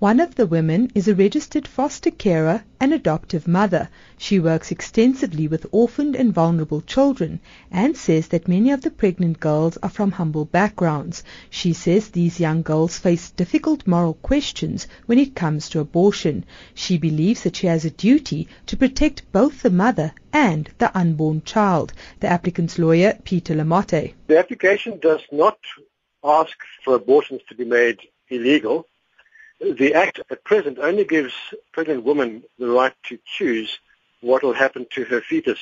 One of the women is a registered foster carer and adoptive mother. She works extensively with orphaned and vulnerable children and says that many of the pregnant girls are from humble backgrounds. She says these young girls face difficult moral questions when it comes to abortion. She believes that she has a duty to protect both the mother and the unborn child. The applicant's lawyer, Peter Lamotte. The application does not ask for abortions to be made illegal the Act at present only gives pregnant women the right to choose what will happen to her fetus.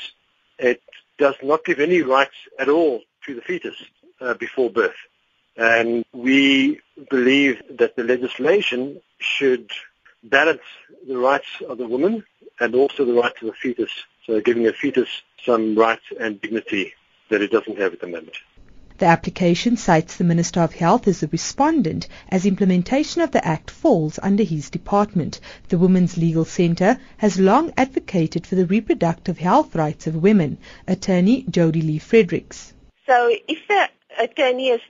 It does not give any rights at all to the fetus uh, before birth. And we believe that the legislation should balance the rights of the woman and also the rights of the fetus, so giving the fetus some rights and dignity that it doesn't have at the moment. The application cites the Minister of Health as the respondent as implementation of the Act falls under his department. The Women's Legal Centre has long advocated for the reproductive health rights of women. Attorney Jody Lee Fredericks. So if the attorney is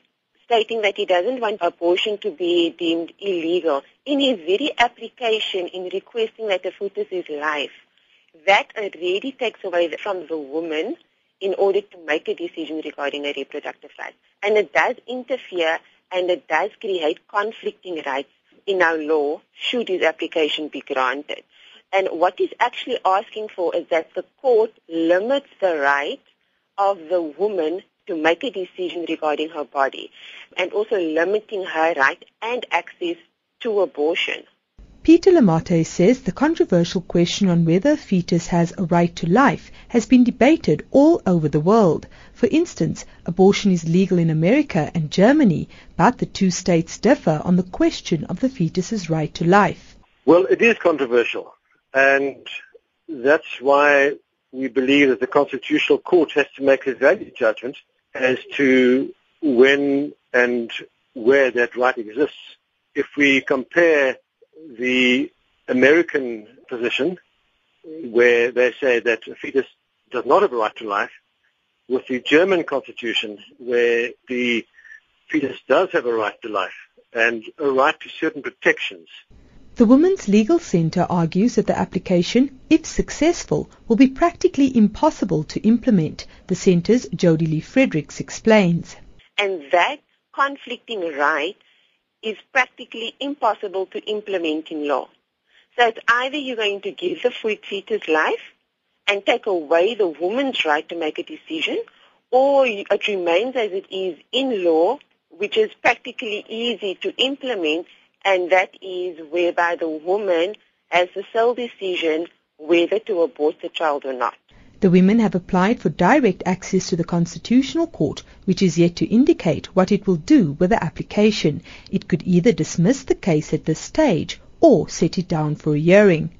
stating that he doesn't want abortion to be deemed illegal, in his very application in requesting that the fetus is life, that already takes away from the woman in order to make a decision regarding a reproductive rights. And it does interfere and it does create conflicting rights in our law should his application be granted. And what he's actually asking for is that the court limits the right of the woman to make a decision regarding her body and also limiting her right and access to abortion. Peter Lamotte says the controversial question on whether a fetus has a right to life has been debated all over the world. For instance, abortion is legal in America and Germany, but the two states differ on the question of the fetus's right to life. Well, it is controversial, and that's why we believe that the Constitutional Court has to make a value judgment as to when and where that right exists. If we compare the American position, where they say that a fetus does not have a right to life, with the German constitution, where the fetus does have a right to life and a right to certain protections. The Women's Legal Centre argues that the application, if successful, will be practically impossible to implement. The Centre's Jody Lee Fredericks explains. And that conflicting right is practically impossible to implement in law. So it's either you're going to give the fetus life and take away the woman's right to make a decision, or it remains as it is in law, which is practically easy to implement, and that is whereby the woman has the sole decision whether to abort the child or not. The women have applied for direct access to the Constitutional Court, which is yet to indicate what it will do with the application. It could either dismiss the case at this stage or set it down for a hearing.